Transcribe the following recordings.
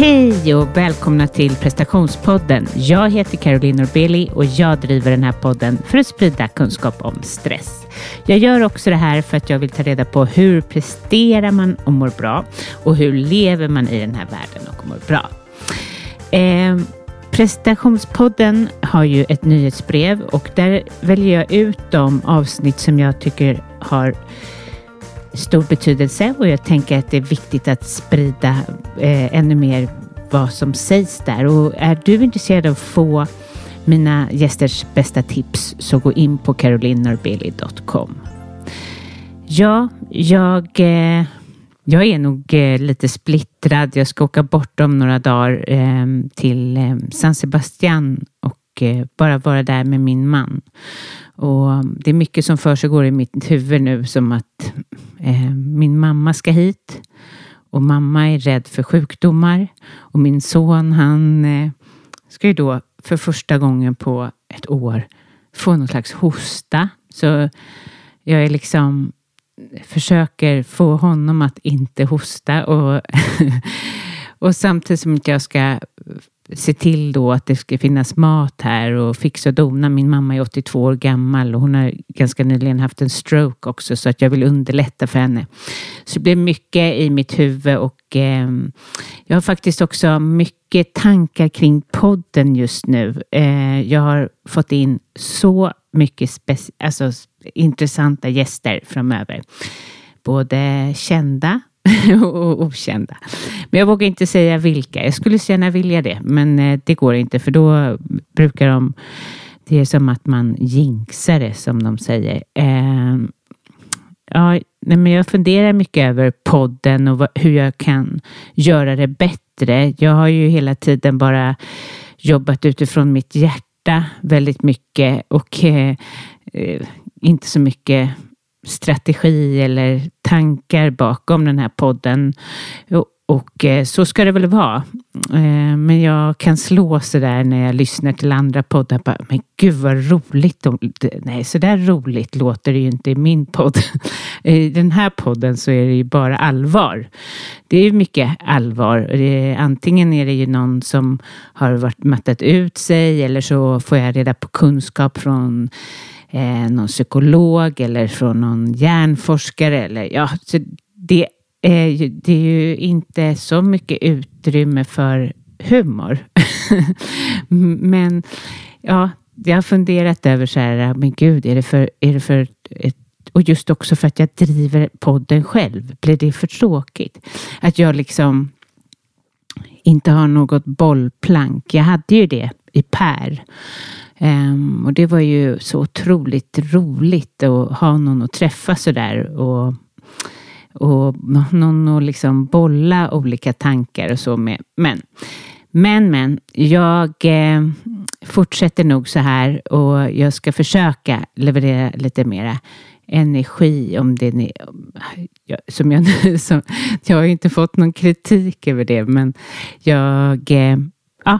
Hej och välkomna till prestationspodden. Jag heter Caroline Norbeli och jag driver den här podden för att sprida kunskap om stress. Jag gör också det här för att jag vill ta reda på hur presterar man och mår bra och hur lever man i den här världen och mår bra. Eh, prestationspodden har ju ett nyhetsbrev och där väljer jag ut de avsnitt som jag tycker har stor betydelse och jag tänker att det är viktigt att sprida eh, ännu mer vad som sägs där. Och är du intresserad av att få mina gästers bästa tips så gå in på carolinnorbeli.com. Ja, jag, eh, jag är nog eh, lite splittrad. Jag ska åka bort om några dagar eh, till eh, San Sebastian och eh, bara vara där med min man. Och ehm, det är mycket som för i mitt huvud nu som att Eh, min mamma ska hit och mamma är rädd för sjukdomar och min son han eh, ska ju då för första gången på ett år få någon slags hosta. Så jag är liksom försöker få honom att inte hosta och, och samtidigt som jag ska se till då att det ska finnas mat här och fixa och dona. Min mamma är 82 år gammal och hon har ganska nyligen haft en stroke också så att jag vill underlätta för henne. Så det blir mycket i mitt huvud och eh, jag har faktiskt också mycket tankar kring podden just nu. Eh, jag har fått in så mycket alltså, intressanta gäster framöver. Både kända och okända. Men jag vågar inte säga vilka. Jag skulle gärna vilja det, men eh, det går inte för då brukar de... Det är som att man jinxar det som de säger. Eh, ja, men jag funderar mycket över podden och hur jag kan göra det bättre. Jag har ju hela tiden bara jobbat utifrån mitt hjärta väldigt mycket och eh, eh inte så mycket strategi eller tankar bakom den här podden. Och eh, så ska det väl vara. Eh, men jag kan slå så där när jag lyssnar till andra poddar. Bara, men gud vad roligt. Nej, så där roligt låter det ju inte i min podd. Eh, I den här podden så är det ju bara allvar. Det är mycket allvar. Antingen är det ju någon som har varit mattat ut sig eller så får jag reda på kunskap från eh, någon psykolog eller från någon hjärnforskare. Eller, ja, så det, är, det är ju inte så mycket utrymme för humor. men ja, jag har funderat över så här, men gud, är det för, är det för ett och just också för att jag driver podden själv. Blir det för tråkigt? Att jag liksom inte har något bollplank. Jag hade ju det i Per. Um, och det var ju så otroligt roligt att ha någon att träffa sådär och, och någon att liksom bolla olika tankar och så med. Men, men, men, jag eh, fortsätter nog så här och jag ska försöka leverera lite mera energi om det ni, som jag, som, jag har inte fått någon kritik över det, men jag eh, ja,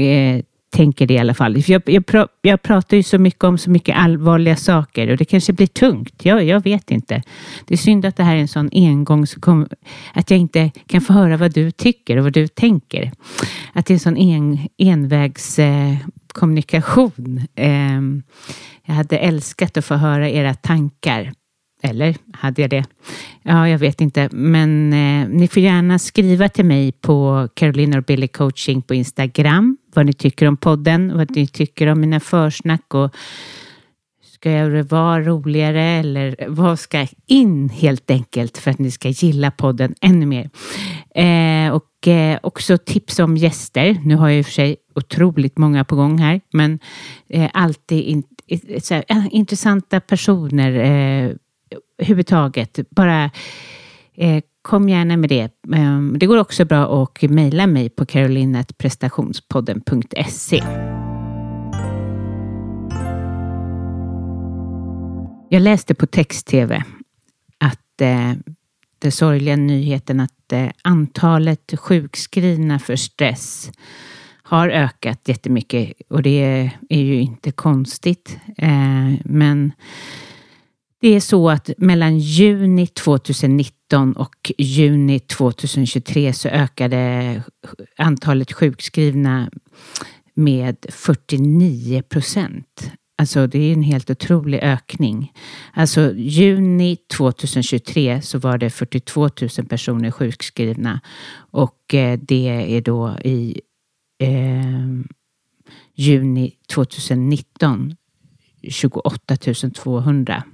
eh, tänker det i alla fall. Jag, jag, jag, pratar ju så mycket om så mycket allvarliga saker och det kanske blir tungt. Jag, jag vet inte. Det är synd att det här är en sån engångs... Att jag inte kan få höra vad du tycker och vad du tänker. Att det är en sån en, envägskommunikation. Eh, eh, jag hade älskat att få höra era tankar eller hade jag det? Ja, jag vet inte. Men eh, ni får gärna skriva till mig på Carolina och Billy coaching på Instagram. Vad ni tycker om podden, vad ni tycker om mina försnack och ska det vara roligare eller vad ska in helt enkelt för att ni ska gilla podden ännu mer. Eh, och eh, också tips om gäster. Nu har jag i och för sig otroligt många på gång här, men eh, alltid in, här, eh, intressanta personer eh, överhuvudtaget. Bara eh, kom gärna med det. Ehm, det går också bra att mejla mig på carolinetprestationspodden.se. Jag läste på text-tv att eh, den sorgliga nyheten att eh, antalet sjukskrivna för stress har ökat jättemycket och det är ju inte konstigt. Eh, men det är så att mellan juni 2019 och juni 2023 så ökade antalet sjukskrivna med 49 procent. Alltså det är en helt otrolig ökning. Alltså juni 2023 så var det 42 000 personer sjukskrivna och eh, det är då i eh, juni 2019 28 200.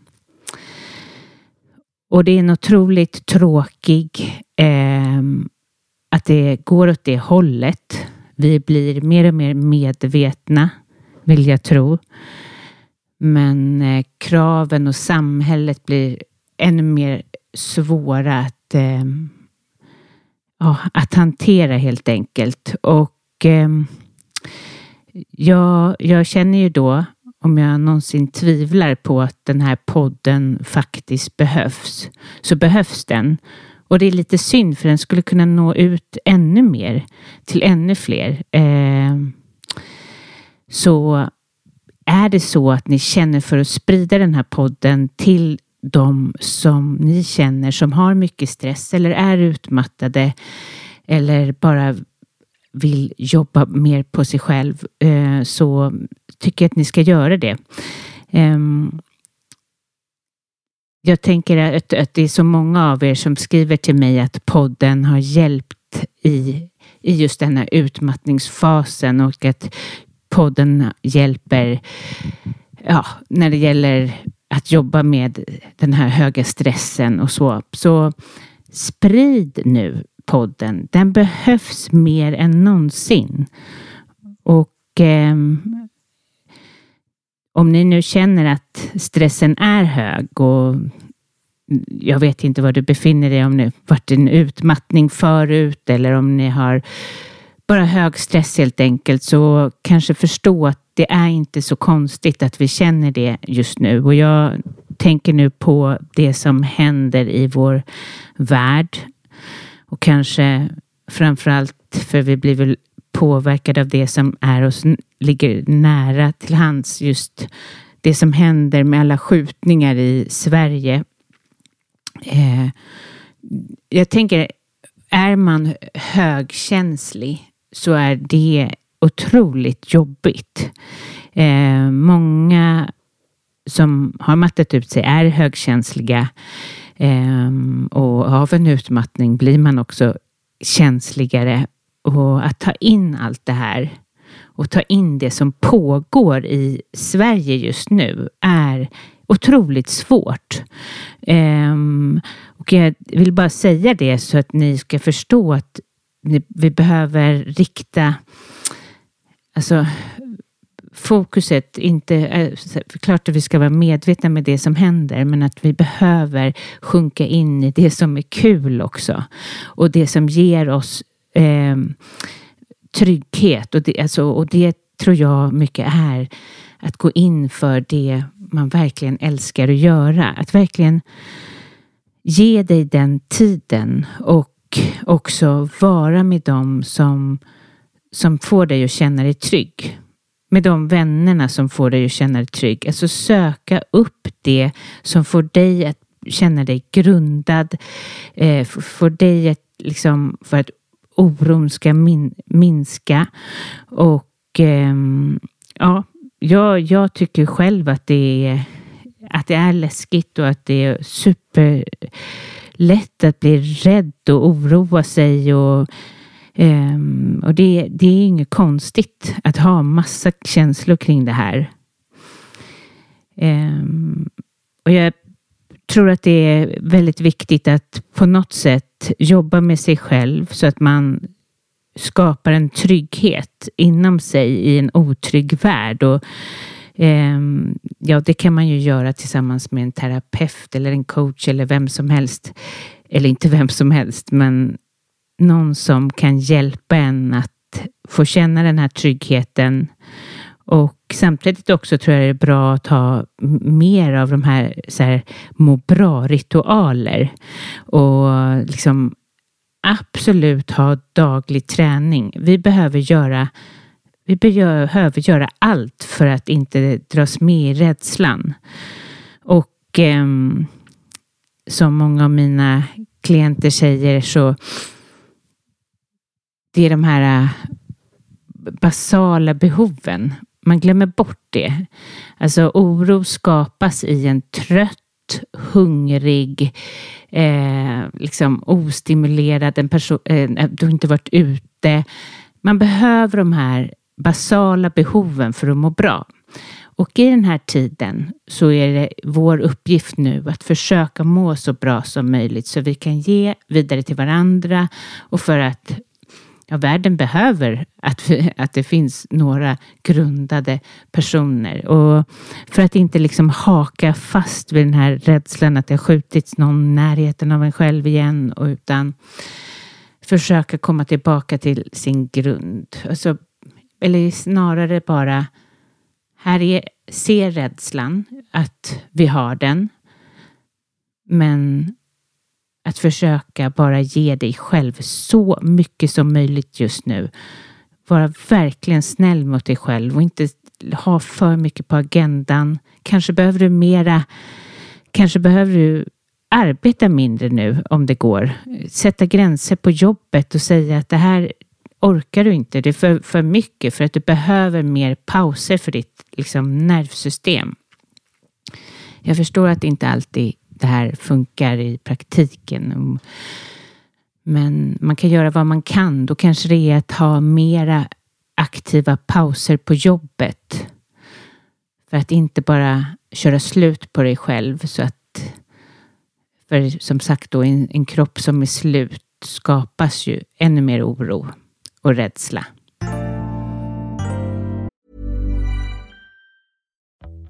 Och det är en otroligt tråkig eh, att det går åt det hållet. Vi blir mer och mer medvetna, vill jag tro. Men eh, kraven och samhället blir ännu mer svåra att, eh, ja, att hantera helt enkelt. Och eh, jag, jag känner ju då, om jag någonsin tvivlar på att den här podden faktiskt behövs, så behövs den. Och det är lite synd för den skulle kunna nå ut ännu mer till ännu fler. Eh, så är det så att ni känner för att sprida den här podden till de som ni känner som har mycket stress eller är utmattade eller bara vill jobba mer på sig själv eh, så tycker jag att ni ska göra det. Ehm, jag tänker att, att det är så många av er som skriver till mig att podden har hjälpt i, i just den här utmattningsfasen och att podden hjälper ja, när det gäller att jobba med den här höga stressen och så. Så sprid nu podden. Den behövs mer än någonsin. Och eh, om ni nu känner att stressen är hög och jag vet inte var du befinner dig, om det varit en utmattning förut eller om ni har bara hög stress helt enkelt, så kanske förstå att det är inte så konstigt att vi känner det just nu. Och jag tänker nu på det som händer i vår värld. Och kanske framförallt för vi blir väl påverkade av det som är oss, ligger nära till hands. Just det som händer med alla skjutningar i Sverige. Eh, jag tänker, är man högkänslig så är det otroligt jobbigt. Eh, många som har mattat ut sig är högkänsliga eh, Ehm, och av en utmattning blir man också känsligare. Och att ta in allt det här och ta in det som pågår i Sverige just nu är otroligt svårt. Ehm, och jag vill bara säga det så att ni ska förstå att vi behöver rikta alltså, fokuset, inte, eh, Är, klart att vi ska vara medvetna med det som händer, men att vi behöver sjunka in i det som är kul också. Och det som ger oss eh, trygghet. Och det, alltså, och det tror jag mycket är att gå in för det man verkligen älskar att göra. Att verkligen ge dig den tiden och också vara med dem som, som får dig att känna dig trygg. Med de vännerna som får dig att känna dig trygg. Alltså söka upp det som får dig att känna dig grundad. Eh, får dig att liksom, för att oron ska min, minska. Och eh, ja, jag, jag tycker själv att det är att det är läskigt och att det är superlätt att bli rädd och oroa sig. Och, um, och det, det är inget konstigt att ha massa känslor kring det här. Um, och jag tror att det är väldigt viktigt att på något sätt jobba med sig själv så att man skapar en trygghet inom sig i en otrygg värld. Och, um, ja, det kan man ju göra tillsammans med en terapeut eller en coach eller vem som helst. Eller inte vem som helst, men någon som kan hjälpa en att få känna den här tryggheten. Och samtidigt också tror jag det är bra att ha mer av de här, så här må bra-ritualer. Och liksom absolut ha daglig träning. Vi behöver göra vi behöver göra allt för att inte dras med i rädslan. Och eh, som många av mina klienter säger så det är de här äh, basala behoven. Man glömmer bort det. Alltså oro skapas i en trött, hungrig, eh, liksom ostimulerad, en person, eh, du har inte varit ute. Man behöver de här basala behoven för att må bra. Och i den här tiden så är det vår uppgift nu att försöka må så bra som möjligt så vi kan ge vidare till varandra och för att ja, världen behöver att, vi, att det finns några grundade personer. Och för att inte liksom haka fast vid den här rädslan att det har skjutits någon i närheten av en själv igen och utan försöka komma tillbaka till sin grund. Alltså, eller snarare bara här är, se rädslan, att vi har den. Men att försöka bara ge dig själv så mycket som möjligt just nu. Vara verkligen snäll mot dig själv och inte ha för mycket på agendan. Kanske behöver du mera, kanske behöver du arbeta mindre nu om det går. Sätta gränser på jobbet och säga att det här orkar du inte. Det är för, för mycket för att du behöver mer pauser för ditt liksom, nervsystem. Jag förstår att det inte alltid det här funkar i praktiken. Men man kan göra vad man kan. Då kanske det är att ha mera aktiva pauser på jobbet. För att inte bara köra slut på dig själv så att för som sagt då en, en kropp som är slut skapas ju ännu mer oro och rädsla.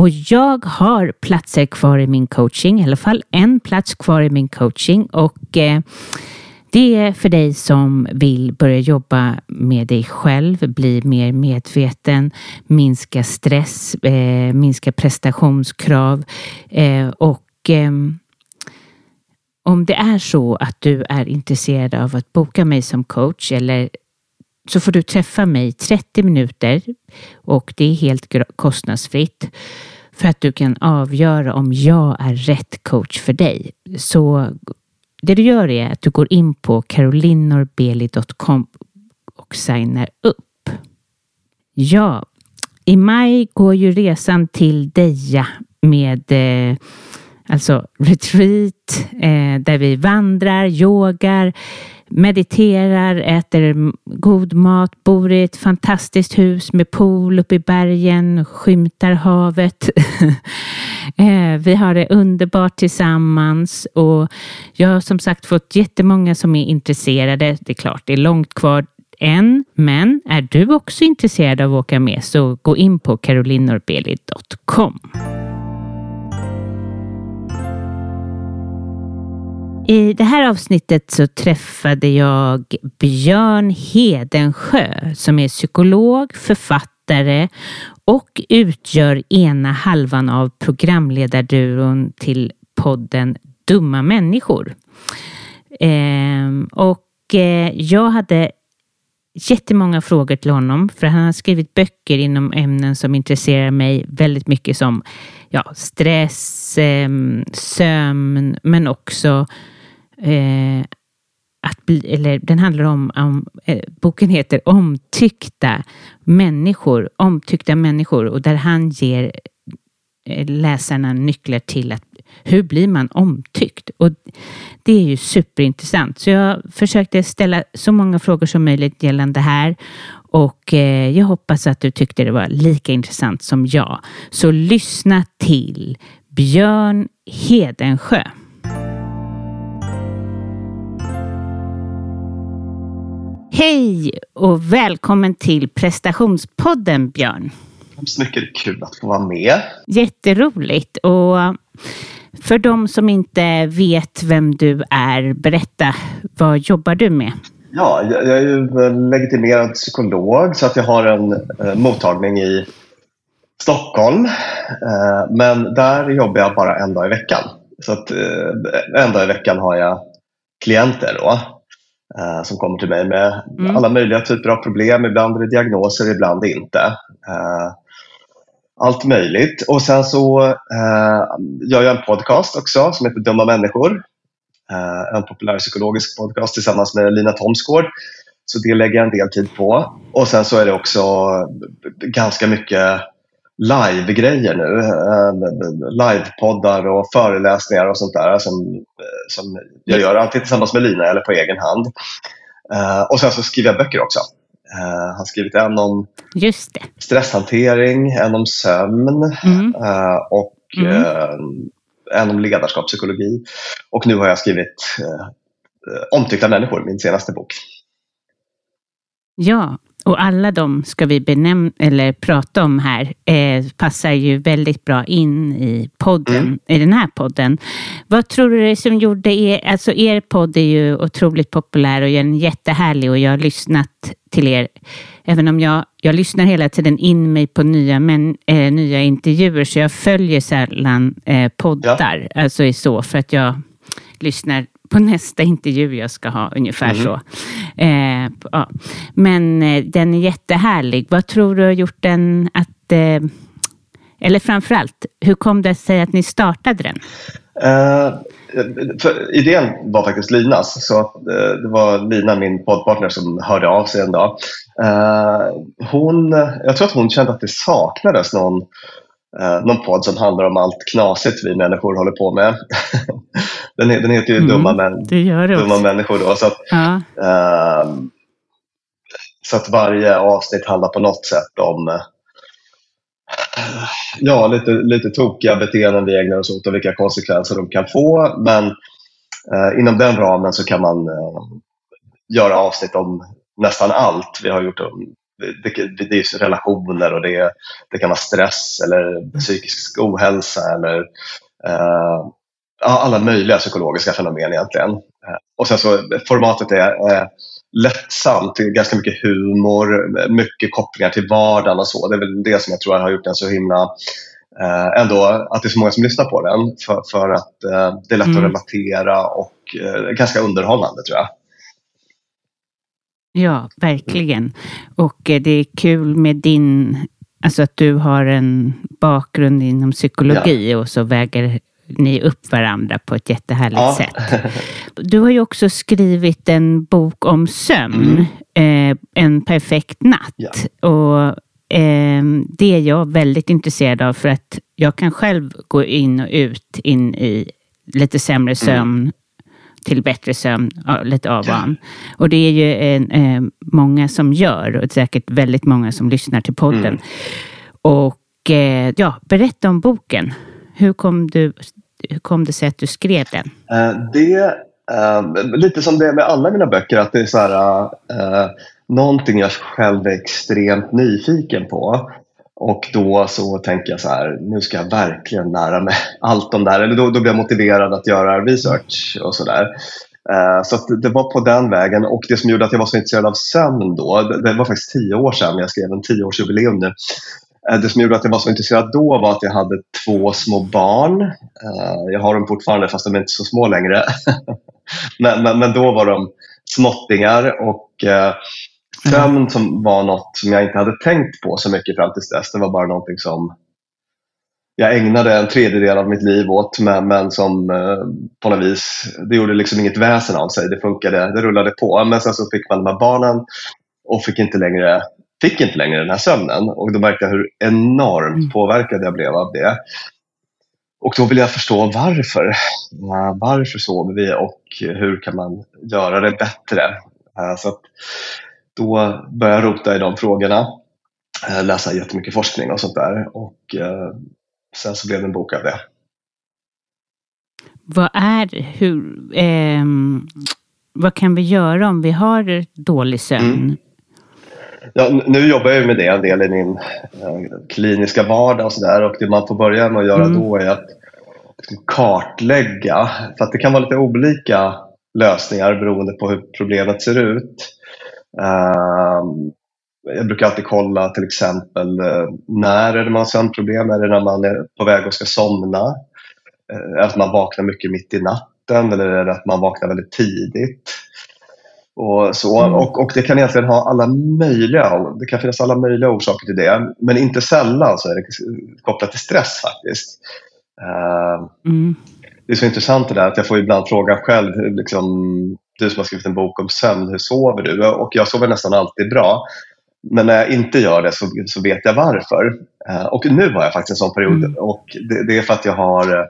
Och jag har platser kvar i min coaching, i alla fall en plats kvar i min coaching. Och eh, det är för dig som vill börja jobba med dig själv, bli mer medveten, minska stress, eh, minska prestationskrav eh, och ehm, om det är så att du är intresserad av att boka mig som coach eller så får du träffa mig 30 minuter och det är helt kostnadsfritt för att du kan avgöra om jag är rätt coach för dig. Så det du gör är att du går in på carolinorbeli.com och signar upp. Ja, i maj går ju resan till Deja med eh, alltså retreat eh, där vi vandrar, yogar, mediterar, äter god mat, bor i ett fantastiskt hus med pool uppe i bergen, skymtar havet. Eh, vi har det underbart tillsammans och jag har som sagt fått jättemånga som är intresserade. Det är klart, det är långt kvar än, men är du också intresserad av att åka med så gå in på carolinorbeli.com. I det här avsnittet så träffade jag Björn Hedensjö som är psykolog, författare och utgör ena halvan av programledarduon till podden Dumma människor. Ehm, och eh, jag hade jättemånga frågor till honom för han har skrivit böcker inom ämnen som intresserar mig väldigt mycket som ja, stress, eh, sömn men också eh, att bli, eller den handlar om, om eh, boken heter Omtyckta människor, omtyckta människor och där han ger eh, läsarna nycklar till att hur blir man omtyckt? Och det är ju superintressant. Så jag försökte ställa så många frågor som möjligt gällande det här och eh, jag hoppas att du tyckte det var lika intressant som jag. Så lyssna till Björn Hedensjö. Hej och välkommen till prestationspodden Björn. Så mycket kul att få vara med. Jätteroligt och för de som inte vet vem du är, berätta, vad jobbar du med? Ja, jag är ju legitimerad psykolog så att jag har en eh, mottagning i Stockholm. Eh, men där jobbar jag bara en dag i veckan. Så att eh, en dag i veckan har jag klienter då, eh, som kommer till mig med mm. alla möjliga typer av problem. Ibland är det diagnoser, ibland inte. Eh, allt möjligt. Och sen så eh, gör jag en podcast också som heter Dumma människor. Eh, en populärpsykologisk podcast tillsammans med Lina Thomsgård. Så det lägger jag en del tid på. Och sen så är det också ganska mycket live-grejer nu. Eh, livepoddar och föreläsningar och sånt där som, som jag gör antingen tillsammans med Lina eller på egen hand. Eh, och sen så skriver jag böcker också. Uh, har skrivit en om stresshantering, en om sömn mm. och mm. en om ledarskapspsykologi. Och nu har jag skrivit Omtyckta människor, min senaste bok. Ja, och alla de ska vi benämna eller prata om här eh, passar ju väldigt bra in i podden, mm. i den här podden. Vad tror du det som gjorde er, alltså er podd är ju otroligt populär och är jättehärlig och jag har lyssnat till er. Även om jag, jag lyssnar hela tiden in mig på nya, men, eh, nya intervjuer så jag följer sällan eh, poddar. Ja. Alltså så för att jag lyssnar på nästa intervju jag ska ha, ungefär mm. så. Eh, ja. Men eh, den är jättehärlig. Vad tror du har gjort den att... Eh, eller framförallt, hur kom det sig att ni startade den? Uh, idén var faktiskt Linas. Så att, uh, det var Lina, min poddpartner, som hörde av sig en dag. Uh, hon, jag tror att hon kände att det saknades någon eh, någon podd som handlar om allt knasigt vi människor håller på med. den, den heter ju mm, Dumma, män, dumma människor. Då, så, att, ja. eh, så att varje avsnitt handlar på något sätt om eh, ja, lite, lite tokiga beteenden vi ägnar oss åt och vilka konsekvenser de kan få. Men eh, inom den ramen så kan man eh, göra avsnitt om nästan allt. Vi har gjort det, det, är relationer och det, det kan vara stress eller psykisk ohälsa eller eh, alla möjliga psykologiska fenomen egentligen. Eh, och sen så formatet är eh, lättsamt, ganska mycket humor, mycket kopplingar till vardagen och så. Det är väl det som jag tror har gjort den så himla eh, ändå att det är så många som lyssnar på den för, för att eh, det är lätt mm. att relatera och eh, ganska underhållande tror jag. Ja, verkligen. Och eh, det är kul med din, alltså att du har en bakgrund inom psykologi ja. och så väger ni upp varandra på ett jättehärligt ja. sätt. Du har ju också skrivit en bok om sömn, mm. eh, En perfekt natt. Ja. Och eh, Det är jag väldigt intresserad av för att jag kan själv gå in och ut in i lite sämre mm. sömn mm till bättre sömn, lite av och Och det är ju eh, många som gör och säkert väldigt många som lyssnar till podden. Mm. Och eh, ja, berätta om boken. Hur kom, du, hur kom det sig att du skrev den? Det Uh, lite som det är med alla mina böcker, att det är så här, någonting jag själv är extremt nyfiken på. Och då så tänker jag så här, nu ska jag verkligen lära mig allt om det här. Eller då, då blir jag motiverad att göra research och sådär. Så eh, det var på den vägen. Och det som gjorde att jag var så intresserad av sömn då, det, det var faktiskt tio år sedan, jag skrev en tioårsjubileum nu. Eh, det som gjorde att jag var så intresserad då var att jag hade två små barn. Eh, jag har dem fortfarande fast de är inte så små längre. Men, men, men då var de småttingar och sömn som var något som jag inte hade tänkt på så mycket fram till dess. Det var bara någonting som jag ägnade en tredjedel av mitt liv åt men, men som eh, på något vis, det gjorde liksom inget väsen av sig. Det funkade, det rullade på. Men sen så fick man de här barnen och fick inte längre fick inte längre den här sömnen och då märkte jag hur enormt mm. påverkad jag blev av det. Och då vill jag förstå varför. Varför sover vi och hur kan man göra det bättre? Eh, så då började jag rota i de frågorna, eh, läsa jättemycket forskning och sånt där och eh, sen så blev det en bok av det. Vad är, hur, eh, vad kan vi göra om vi har dålig sömn? Mm. Ja, nu jobbar jag med det en del i min eh, kliniska vardag och sådär och det man får börja med att göra mm. då är att liksom kartlägga. För att det kan vara lite olika lösningar beroende på hur problemet ser ut. Uh, jag brukar alltid kolla till exempel uh, när är det man har sömnproblem? Är det när man är på väg och ska somna? Uh, är det att man vaknar mycket mitt i natten eller är det att man vaknar väldigt tidigt? Och, så. Mm. Och, och det kan egentligen ha alla möjliga, det kan finnas alla möjliga orsaker till det. Men inte sällan så är det kopplat till stress faktiskt. Uh, mm. Det är så intressant det där att jag får ibland frågan själv, liksom, du som har skrivit en bok om sömn, hur sover du? Och jag sover nästan alltid bra. Men när jag inte gör det så, så vet jag varför. Uh, och nu har jag faktiskt en sån period mm. och det, det, är för att jag har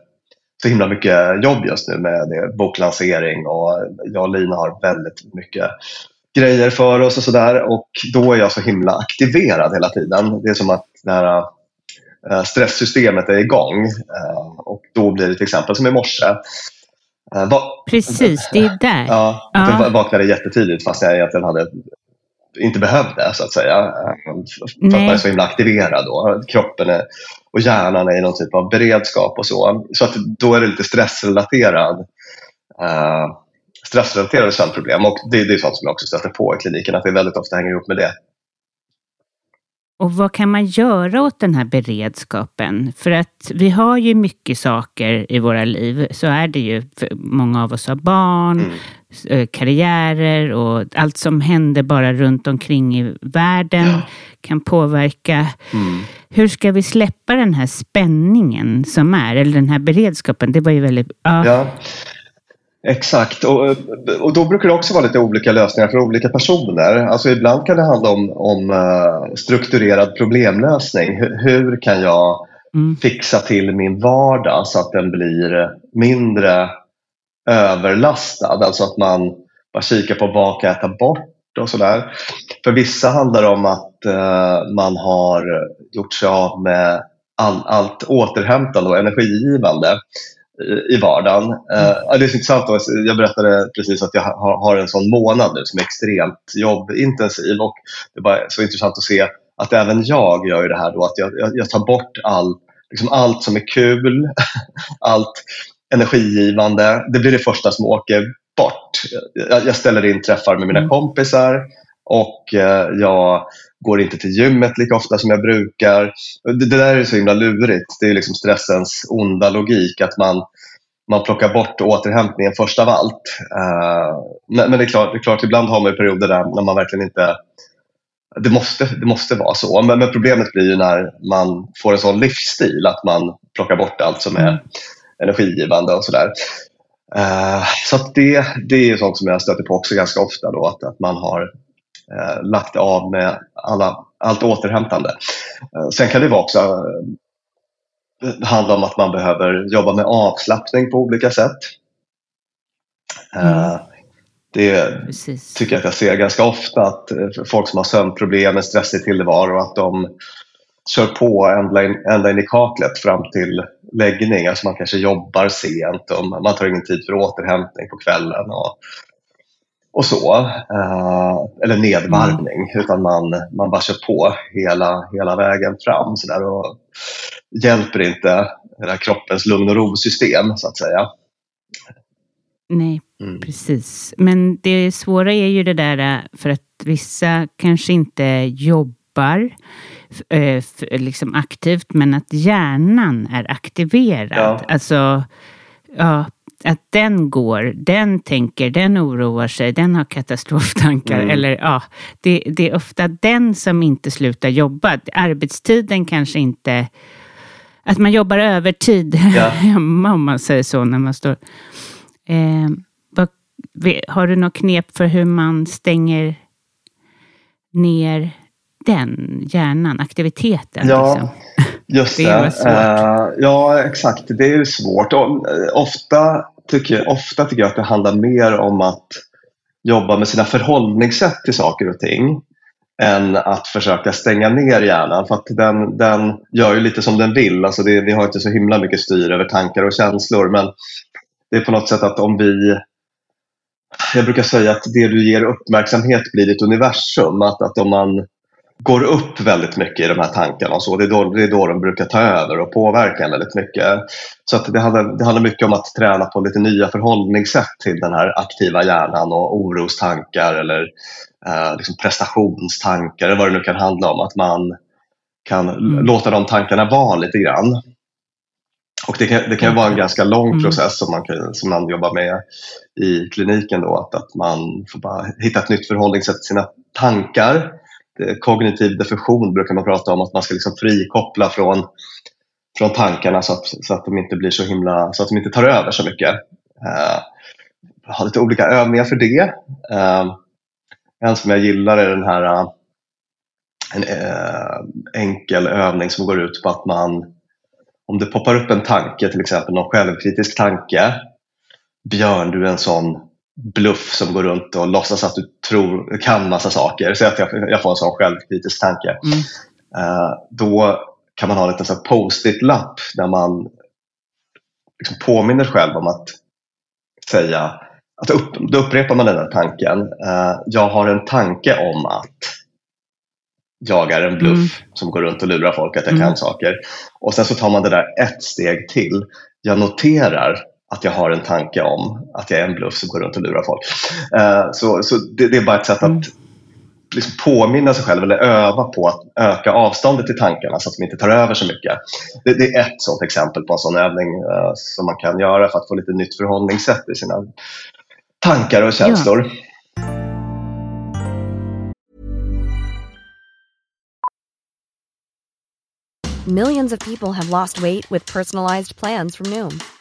så himla mycket jobb just nu med det, boklansering och jag och Lina har väldigt mycket grejer för oss och sådär och då är jag så himla aktiverad hela tiden. Det är som att det här eh, stresssystemet är igång eh, och då blir det till exempel som i morse eh, Precis, det är där. Ja, ja. jag vaknade jättetidigt fast jag egentligen hade inte behövde så att säga. För att man är så himla aktiverad då. Kroppen är, och hjärnan är i någon typ av beredskap och så. Så att då är det lite stressrelaterad uh, stressrelaterade sömnproblem och det, det är sånt som jag också stöter på i kliniken att det väldigt ofta hänger ihop med det. Och vad kan man göra åt den här beredskapen? För att vi har ju mycket saker i våra liv. Så är det ju. Många av oss har barn, mm. Eh, karriärer och allt som händer bara runt omkring i världen ja. kan påverka. Mm. Hur ska vi släppa den här spänningen som är, eller den här beredskapen? Det var ju väldigt... Ja. ja. Exakt, och, och då brukar det också vara lite olika lösningar för olika personer. Alltså ibland kan det handla om, om uh, strukturerad problemlösning. Hur, hur kan jag mm. fixa till min vardag så att den blir mindre överlastad? Alltså att man bara kikar på vad kan jag ta bort och sådär. För vissa handlar det om att uh, man har gjort sig av med all, allt återhämtande och energigivande i vardagen. Uh, det är så intressant. Då. Jag berättade precis att jag har, en sån månad nu som är extremt jobbintensiv och det är bara så intressant att se att även jag gör det här då att jag, jag, tar bort all, liksom allt som är kul, allt energigivande. Det blir det första som åker bort. Jag, jag ställer in träffar med mina mm. kompisar och uh, jag går inte till gymmet lika ofta som jag brukar. Det, det där är så himla lurigt. Det är liksom stressens onda logik att man, man plockar bort återhämtningen först av allt. Uh, men, det, är klart, det är klart, ibland har man perioder där när man verkligen inte det måste, det måste vara så. Men, men, problemet blir ju när man får en sån livsstil att man plockar bort allt som är mm. energigivande och sådär. Uh, så det, det är sånt som jag stöter på också ganska ofta då, att, att man har eh, lagt av med alla, allt återhämtande. Eh, sen kan det vara också eh, handla om att man behöver jobba med avslappning på olika sätt. Eh, mm. Det Precis. tycker jag att jag ser ganska ofta att eh, folk som har sömnproblem, en stressig tillvaro, att de kör på ända in, ända in i kaklet fram till läggning. Alltså man kanske jobbar sent och man tar ingen tid för återhämtning på kvällen. Och, och så. Uh, eller nedvarvning. Mm. Utan man, man bara kör på hela, hela vägen fram. Så där, och hjälper inte det kroppens lugn och ro-system så att säga. Nej, mm. precis. Men det svåra är ju det där äh, för att vissa kanske inte jobbar eh, liksom aktivt, men att hjärnan är aktiverad. Ja. Alltså, ja, att den går, den tänker, den oroar sig, den har katastroftankar. Mm. Eller ja, det, det, är ofta den som inte slutar jobba. Arbetstiden kanske inte... Att man jobbar övertid ja. hemma om man säger så när man står... Eh, vad, har du något knep för hur man stänger ner den hjärnan, aktiviteten? Ja, liksom? just det. det uh, ja, exakt. Det är svårt. Och, uh, ofta, tycker, ofta tycker jag att det handlar mer om att jobba med sina förhållningssätt till saker och ting än att försöka stänga ner hjärnan. För att den, den gör ju lite som den vill. Alltså det, vi har inte så himla mycket styr över tankar och känslor. Men det är på något sätt att om vi jag brukar säga att det du ger uppmärksamhet blir ditt universum. Att, att om man går upp väldigt mycket i de här tankarna och så, det är då, det är då de brukar ta över och påverka en väldigt mycket. Så att det, handlar, det handlar mycket om att träna på lite nya förhållningssätt till den här aktiva hjärnan och orostankar eller eh, liksom prestationstankar eller vad det nu kan handla om. Att man kan mm. låta de tankarna vara lite grann. Och det kan, det kan vara en ganska lång mm. process som man, kan, som man jobbar med i kliniken. Då, att, att man får bara hitta ett nytt förhållningssätt till sina tankar. Eh, kognitiv diffusion brukar man prata om, att man ska liksom frikoppla från, från tankarna så att, så att de inte blir så himla, så att de inte tar över så mycket. Uh, jag har lite olika övningar för det. Uh, en som jag gillar är den här uh, en enkel övning som går ut på att man om det poppar upp en tanke, till exempel någon självkritisk tanke. Björn, du är en sån bluff som går runt och låtsas att du tror, kan massa saker. Säg att jag, jag får en sån självkritisk tanke. Mm. Uh, då kan man ha en liten post-it-lapp där man liksom påminner själv om att säga, att upp, då upprepar man den här tanken. Uh, jag har en tanke om att jag är en bluff mm. som går runt och lurar folk att jag mm. kan saker. Och sen så tar man det där ett steg till. Jag noterar att jag har en tanke om att jag är en bluff som går runt och lurar folk. Uh, så så det, det, är bara ett sätt att mm. liksom påminna sig själv eller öva på att öka avståndet till tankarna så att de inte tar över så mycket. Det, det är ett sådant exempel på en sån övning uh, som man kan göra för att få lite nytt förhållningssätt i sina tankar och känslor. Ja. Millions of people have lost weight with personalized plans from Noom.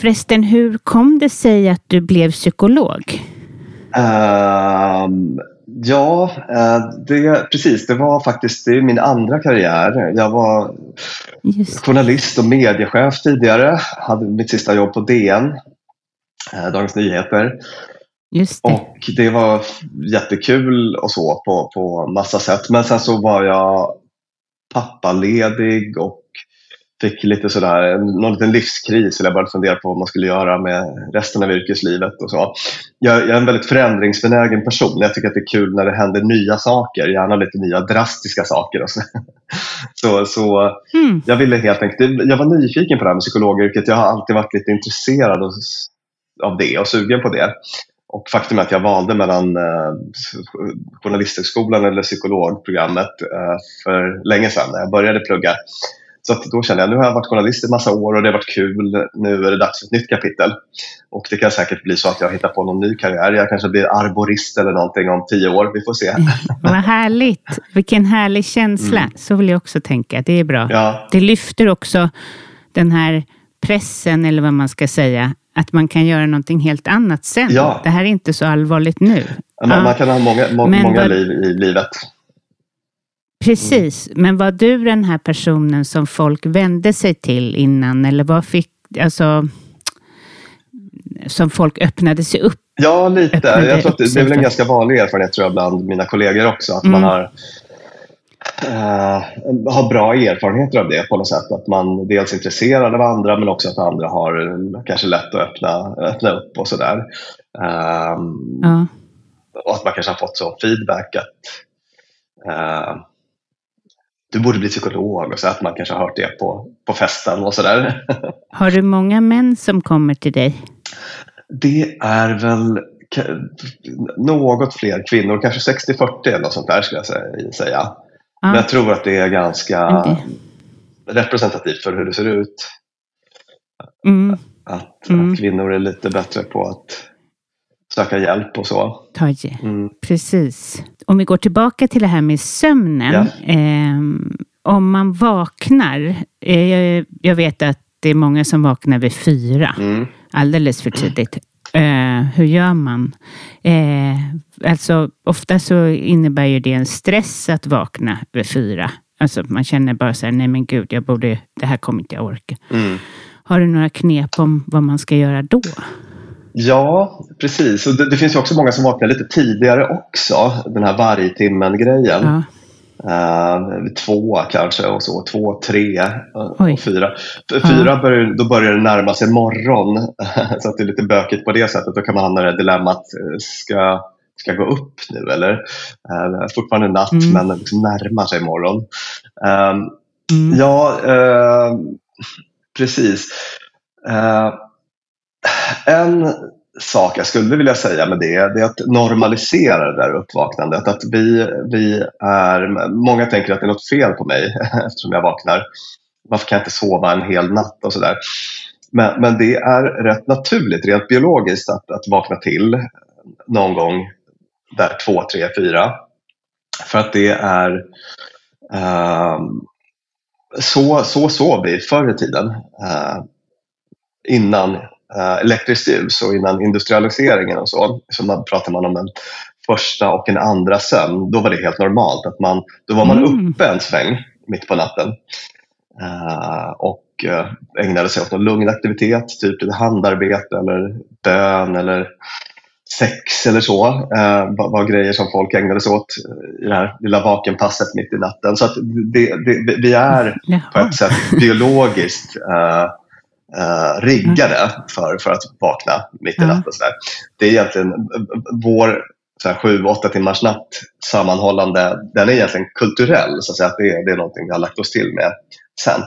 Förresten, hur kom det sig att du blev psykolog? Um, Ja, eh, det, precis. Det var faktiskt det är min andra karriär. Jag var journalist och mediechef tidigare. Hade mitt sista jobb på DN, eh, Dagens Nyheter. Det. Och det var jättekul och så på, på massa sätt. Men sen så var jag pappaledig och fick lite sådär, någon liten livskris eller jag började fundera på vad man skulle göra med resten av yrkeslivet och så. Jag, jag är en väldigt förändringsbenägen person. Jag tycker att det är kul när det händer nya saker, gärna lite nya drastiska saker. Och så så, så mm. jag ville helt enkelt, jag var nyfiken på det här med psykologyrket. Jag har alltid varit lite intresserad av det och sugen på det. Och faktum är att jag valde mellan eh, Journalisthögskolan eller psykologprogrammet eh, för länge sedan när jag började plugga. Så att då kände jag nu har jag varit journalist i massa år och det har varit kul. Nu är det dags för ett nytt kapitel. Och det kan säkert bli så att jag hittar på någon ny karriär. Jag kanske blir arborist eller någonting om tio år. Vi får se. Vad härligt. Vilken härlig känsla. Mm. Så vill jag också tänka. Det är bra. Ja. Det lyfter också den här pressen eller vad man ska säga. Att man kan göra någonting helt annat sen. Ja. Det här är inte så allvarligt nu. Man, ja. man kan ha många, må, många vad... liv i livet. Precis, men var du den här personen som folk vände sig till innan eller vad fick, alltså, som folk öppnade sig upp? Ja, lite. Jag tror att det, det är väl en ganska vanlig erfarenhet tror jag, bland mina kollegor också, att mm. man har Uh, har bra erfarenheter av det på något sätt. Att man dels är intresserad av andra men också att andra har kanske lätt att öppna, öppna upp och sådär. Uh, uh. Och att man kanske har fått så feedback att uh, du borde bli psykolog och så att man kanske har hört det på, på festen och sådär. Har du många män som kommer till dig? Det är väl något fler kvinnor, kanske 60-40 eller något sånt där skulle jag säga. Ah. Men jag tror att det är ganska okay. representativt för hur det ser ut. Mm. Att, mm. att, kvinnor är lite bättre på att söka hjälp och så. Ta mm. Precis. Om vi går tillbaka till det här med sömnen. Ja. Eh, om man vaknar, eh, jag vet att det är många som vaknar vid fyra, mm. alldeles för tidigt. Eh, hur gör man? Eh, alltså, ofta så innebär ju det en stress att vakna vid fyra. Alltså man känner bara så här, nej men gud, jag borde, det här kommer inte jag orka. Mm. Har du några knep om vad man ska göra då? Ja, precis. Och det, det, finns ju också många som vaknar lite tidigare också. Den här vargtimmen-grejen. Ja. Uh, två kanske och så, två, tre uh, och fyra. Fyra ja. börjar, då börjar det närma sig morgon så att det är lite bökigt på det sättet. Då kan man hamna i det dilemmat, eh, ska, ska jag gå upp nu eller? Uh, fortfarande natt mm. men liksom närmar sig morgon. Uh, mm. Ja, precis. En sak jag skulle vilja säga med det, det är att normalisera det där uppvaknandet. Att vi, vi är, många tänker att det är något fel på mig eftersom jag vaknar. Varför kan jag inte sova en hel natt och sådär. Men, men det är rätt naturligt rent biologiskt att, att vakna till någon gång där två, tre, fyra. För att det är eh, så, så sov vi förr i tiden. Eh, innan elektriskt ljus och innan industrialiseringen och så, så pratar man om en första och en andra sömn. Då var det helt normalt. att man, Då var man mm. uppe en sväng mitt på natten uh, och uh, ägnade sig åt någon lugn aktivitet, typ handarbete eller bön eller sex eller så eh, var, grejer som folk ägnade sig åt i det här lilla vakenpasset mitt i natten. Så det, det, vi är på ett sätt biologiskt eh, uh, riggade mm. för, för att vakna mitt i natten. Mm. Det är egentligen vår så här, sju, åtta timmars natt sammanhållande, den är egentligen kulturell. Så att, säga, att det, är, det är någonting vi har lagt oss till med sen.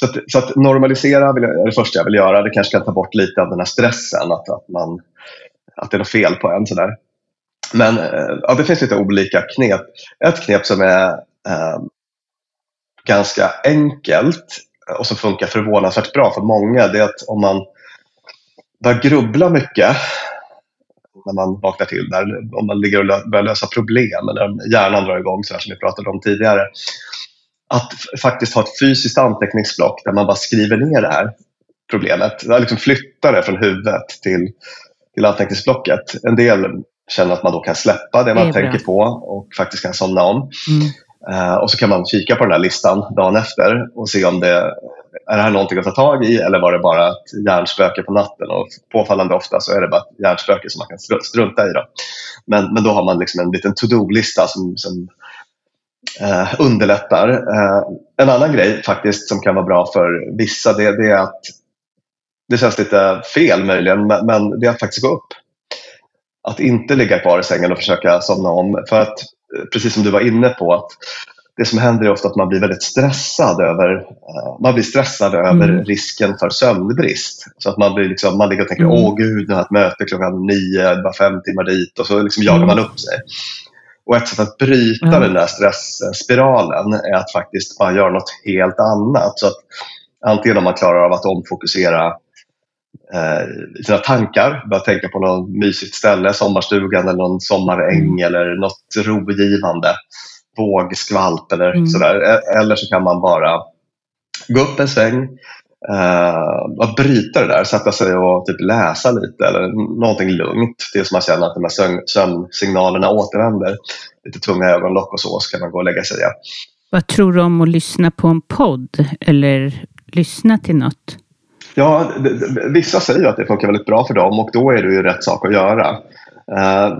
Så att, så att normalisera är det första jag vill göra. Det kanske kan ta bort lite av den här stressen, att, att, man, att det är något fel på en. Sådär. Men eh, ja, det finns lite olika knep. Ett knep som är eh, ganska enkelt och som funkar förvånansvärt bra för många det är att om man börjar grubbla mycket när man vaknar till, där, om man ligger och börjar lösa problem eller hjärnan drar igång så här som vi pratade om tidigare. Att faktiskt ha ett fysiskt anteckningsblock där man bara skriver ner det här problemet. Liksom flytta det från huvudet till, till anteckningsblocket. En del känner att man då kan släppa det man det tänker på och faktiskt kan somna om. Mm. Eh, och så kan man kika på den här listan dagen efter och se om det är det här någonting att ta tag i eller var det bara ett hjärnspöke på natten? Och påfallande ofta så är det bara ett hjärnspöke som man kan strunta i. Då. Men, men då har man liksom en liten to-do-lista som, som eh, underlättar. Eh, en annan grej faktiskt som kan vara bra för vissa det, det är att det känns lite fel möjligen men, men det är att faktiskt gå upp. Att inte ligga kvar i sängen och försöka somna om. För att precis som du var inne på att det som händer är ofta att man blir väldigt stressad över, uh, man blir stressad mm. över risken för sömnbrist. Så att man, blir liksom, man ligger och tänker, mm. åh gud, jag har ett möte klockan nio, det var fem timmar dit och så liksom jagar man upp sig. Och ett sätt att bryta mm. den där stressspiralen är att faktiskt bara göra något helt annat. Så att antingen om man klarar av att omfokusera eh, sina tankar, börja tänka på något mysigt ställe, sommarstugan eller någon sommaräng mm. eller något rogivande vågskvalp eller mm. sådär. E-, eller så kan man bara gå upp en sväng, uh, bryta det där, sätta sig och typ läsa lite eller någonting lugnt tills man känner att de här sömnsignalerna återvänder. Lite tunga ögonlock och så, kan man gå och lägga sig igen. Vad tror du om att lyssna på en podd eller lyssna till något? Ja, vissa säger att det funkar väldigt bra för dem och då är det ju rätt sak att göra. Uh,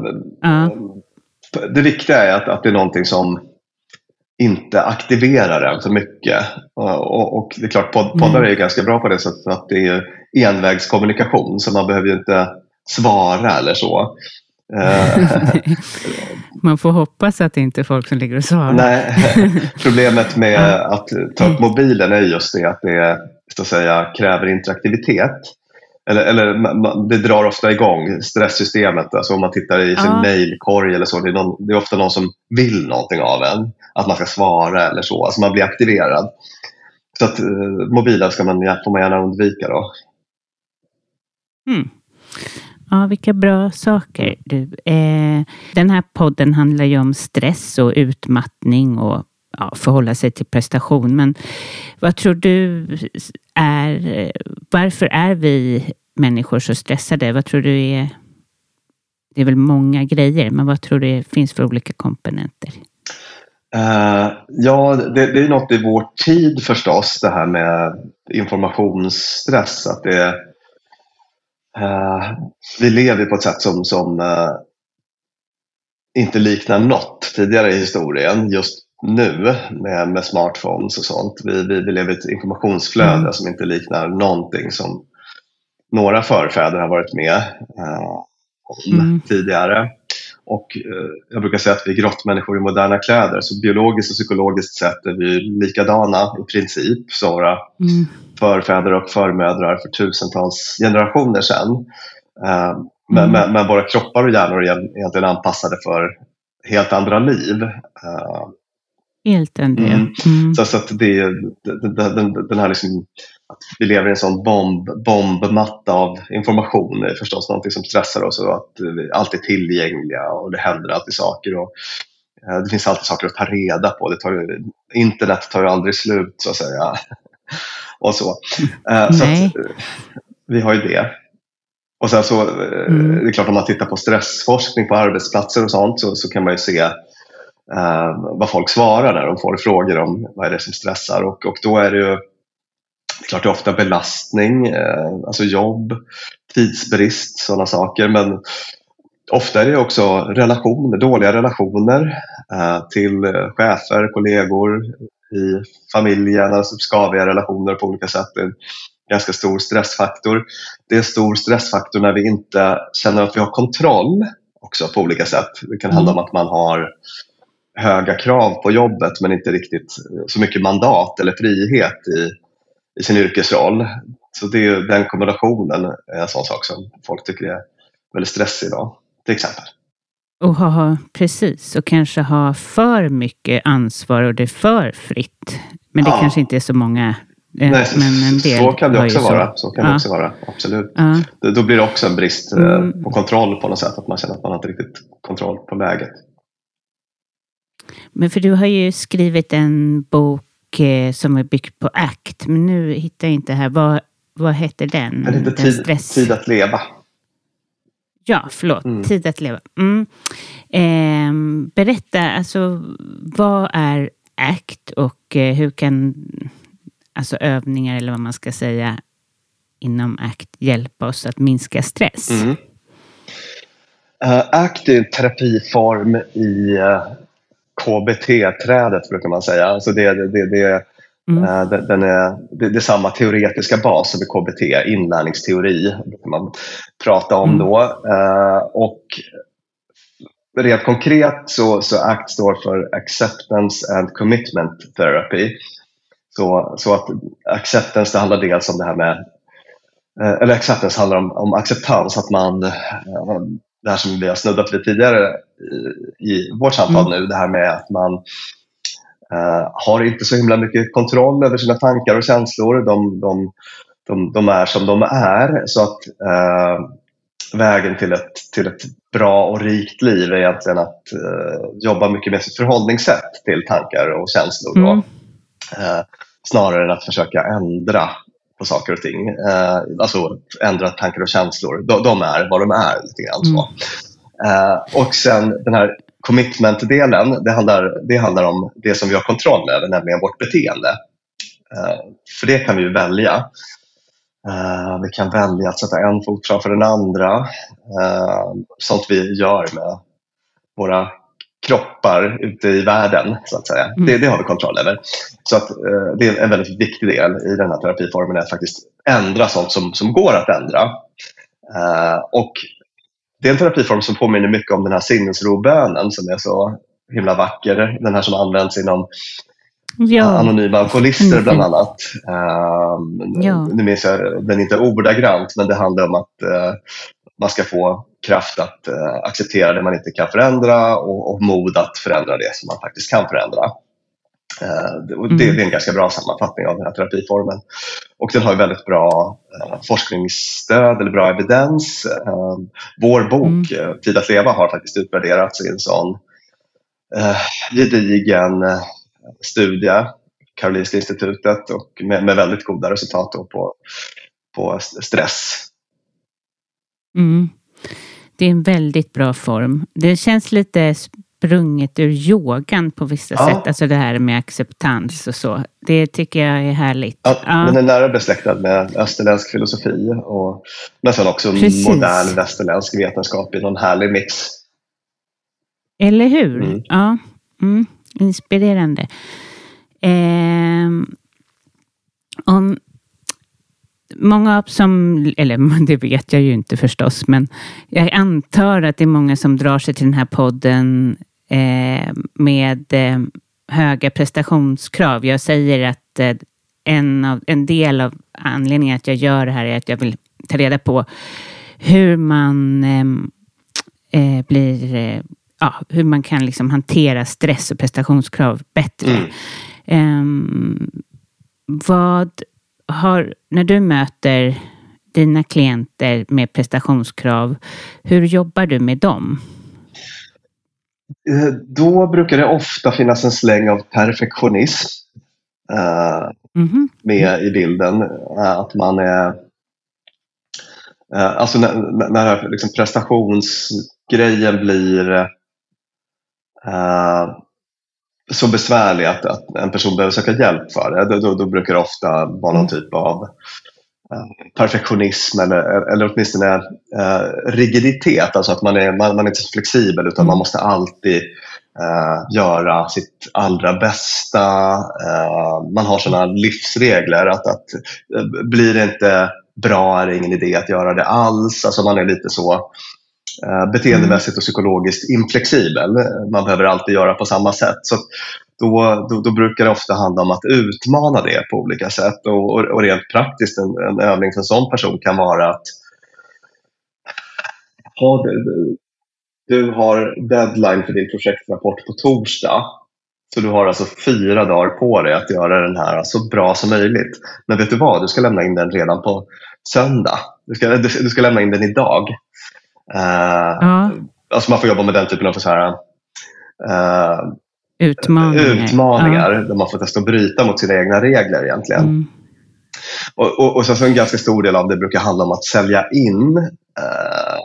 det viktiga är att, att det är någonting som inte aktiverar en för mycket. Och, och det är klart, poddar mm. är ganska bra på det sättet att det är envägskommunikation så man behöver ju inte svara eller så. Eh, man får hoppas att det inte är folk som ligger och svarar. Nej, problemet med att ta upp mobilen är just det att det så att säga, kräver interaktivitet eller, eller det drar ofta igång stresssystemet. Alltså om man tittar i sin ja. mailkorg eller så, det är, någon, det är, ofta någon som vill någonting av en. Att man ska svara eller så, alltså man blir aktiverad. Så att eh, mobilen ska man, får man gärna undvika då. Mm. Ja, vilka bra saker. Du, eh, den här podden handlar ju om stress och utmattning och ja, förhålla sig till prestation. Men vad tror du är, varför är vi människor så stressade? Vad tror du är, det är väl många grejer, men vad tror du finns för olika komponenter? Uh, ja, det, det, är något i vår tid förstås, det här med informationsstress. Att det, uh, vi lever på ett sätt som, som uh, inte liknar något tidigare i historien. Just nu med, med smartphones och sånt. Vi, vi, vi lever i ett informationsflöde mm. som inte liknar någonting som några förfäder har varit med eh, om mm. tidigare. Och jag brukar säga att vi är grottmänniskor i moderna kläder så biologiskt och psykologiskt sett är vi likadana i princip som våra mm. Förfäder och förmödrar för tusentals generationer sedan. Eh, men, mm. men, men, våra kroppar och hjärnor är egentligen anpassade för helt andra liv. Eh, Helt ändå. Mm. Mm. Så, så att det, den, den här liksom, att vi lever i en sån bomb, bombmatta av information är förstås någonting som stressar oss och att vi alltid är tillgängliga och det händer alltid saker. Och, eh, det finns alltid saker att ta reda på. Det tar ju, internet tar ju aldrig slut så att säga. och så. Eh, så att, eh, vi har ju det. Och sen så, mm. det är klart om man tittar på stressforskning på arbetsplatser och sånt så, så kan man ju se eh, vad folk svarar när de får frågor om vad är det som stressar. Och, och då är det ju det är klart det är ofta belastning, eh, alltså jobb, tidsbrist, sådana saker. Men ofta är det också relationer, dåliga relationer eh, till chefer, kollegor, i familjen, alltså skaviga relationer på olika sätt. Det är en ganska stor stressfaktor. Det är en stor stressfaktor när vi inte känner att vi har kontroll också på olika sätt. Det kan handla om att man har höga krav på jobbet men inte riktigt så mycket mandat eller frihet i, i sin yrkesroll. Så det är, den kombinationen är en sån sak som folk tycker är väldigt stressig idag, till exempel. Och ha, precis, och kanske ha för mycket ansvar och det är för fritt. Men det ja. kanske inte är så många eh, Nej, men en del så kan det också vara. Så kan ja. det också vara, absolut. Ja. Då blir det också en brist eh, mm. på kontroll på något sätt, att man känner att man inte riktigt kontroll på läget. Men för du har ju skrivit en bok eh, som är byggd på ACT, men nu hittar jag inte här. Vad, vad heter den? Den heter tid, stress... tid att leva. Ja, förlåt. Mm. Tid att leva. Mm. Eh, berätta, alltså vad är ACT och eh, hur kan alltså övningar eller vad man ska säga inom ACT hjälpa oss att minska stress? Mm. Uh, ACT är en terapiform i uh, KBT-trädet brukar man säga. Alltså det, det, det, Mm. Uh, den är, det, är samma teoretiska bas som i KBT, inlärningsteori, brukar man prata om mm. då. Uh, och rent konkret så, så ACT står för Acceptance and Commitment Therapy. Så, så att acceptance det handlar dels om det här med eh, eller acceptance handlar om, om acceptans, att man, det här som vi har snuddat vid tidigare i, i vårt samtal mm. nu, det här med att man har inte så himla mycket kontroll över sina tankar och känslor. De, de, de, de är som de är. Så att uh, vägen till ett, till ett bra och rikt liv är egentligen att uh, jobba mycket med sitt förhållningssätt till tankar och känslor. Mm. Då, snarare än att försöka ändra på saker och ting. alltså ändra tankar och känslor. De, de är vad de är. lite grann så. Mm. och sen den här commitment-delen, det handlar, det handlar om det som vi har kontroll över, nämligen vårt beteende. Uh, för det kan vi ju välja. Uh, vi kan välja att sätta en fot framför den andra. Uh, sånt vi gör med våra kroppar ute i världen, så att säga. Mm. Det, det, har vi kontroll över. Så att, det är en väldigt viktig del i den här terapiformen, att faktiskt ändra sånt som, som går att ändra. och det är en terapiform som påminner mycket om den här sinnesrobönen som är så himla vacker. Den här som används inom ja. anonyma alkoholister bland mm. annat. Um, ja. Nu minns jag den inte ordagrant men det handlar om att uh, man ska få kraft att uh, acceptera det man inte kan förändra och, och mod att förändra det som man faktiskt kan förändra. Uh, och det, mm. det, är en ganska bra sammanfattning av den här terapiformen. Och den har väldigt bra uh, forskningsstöd eller bra evidens. Uh, vår bok mm. Tid att leva har faktiskt utvärderats i en sån uh, gedigen studie, Karolinska institutet, och med, med väldigt goda resultat på, på stress. Mm. Det är en väldigt bra form. Det känns lite sprunget ur yogan på vissa ja. sätt. Alltså det här med acceptans och så. Det tycker jag är härligt. Ja, ja. Den är nära besläktad med österländsk filosofi och nästan också Precis. modern västerländsk vetenskap i någon härlig mix. Eller hur? Mm. Ja, mm. inspirerande. Eh, om Många som, eller det vet jag ju inte förstås, men jag antar att det är många som drar sig till den här podden eh, med eh, höga prestationskrav. Jag säger att eh, en, av, en del av anledningen att jag gör det här är att jag vill ta reda på hur man blir ja, hur man kan liksom hantera stress och prestationskrav bättre. Mm. Um, vad har, när du möter dina klienter med prestationskrav, hur jobbar du med dem? Eh, då brukar det ofta finnas en släng av perfektionism uh, mm -hmm. med i bilden. Uh, att man är... Uh, alltså när, när liksom prestationsgrejen blir så besvärlig att, att, en person behöver söka hjälp för det, då, då brukar det ofta vara någon mm. typ av perfektionism eller, eller åtminstone eh, rigiditet, alltså att man är, man, man är inte så flexibel utan man mm. måste alltid eh, göra sitt allra bästa. Eh, man har sådana livsregler att, att eh, blir det inte bra är det ingen idé att göra det alls. Alltså man är lite så eh, Eh, beteendemässigt och psykologiskt inflexibel. Man behöver alltid göra på samma sätt. Så då, då, då, brukar det ofta handla om att utmana det på olika sätt. Och, och, och rent praktiskt, en, en, övning för en sån person kan vara att ha, du, du har deadline för din projektrapport på torsdag. Så du har alltså fyra dagar på dig att göra den här så bra som möjligt. Men vet du vad, du ska lämna in den redan på söndag. Du ska, du, du ska lämna in den idag. Uh, ja. Alltså man får jobba med den typen av så här, uh, utmaningar, utmaningar ja. där man får testa att bryta mot sina egna regler egentligen. Mm. Och, och, och så, så en ganska stor del av det brukar handla om att sälja in, eh,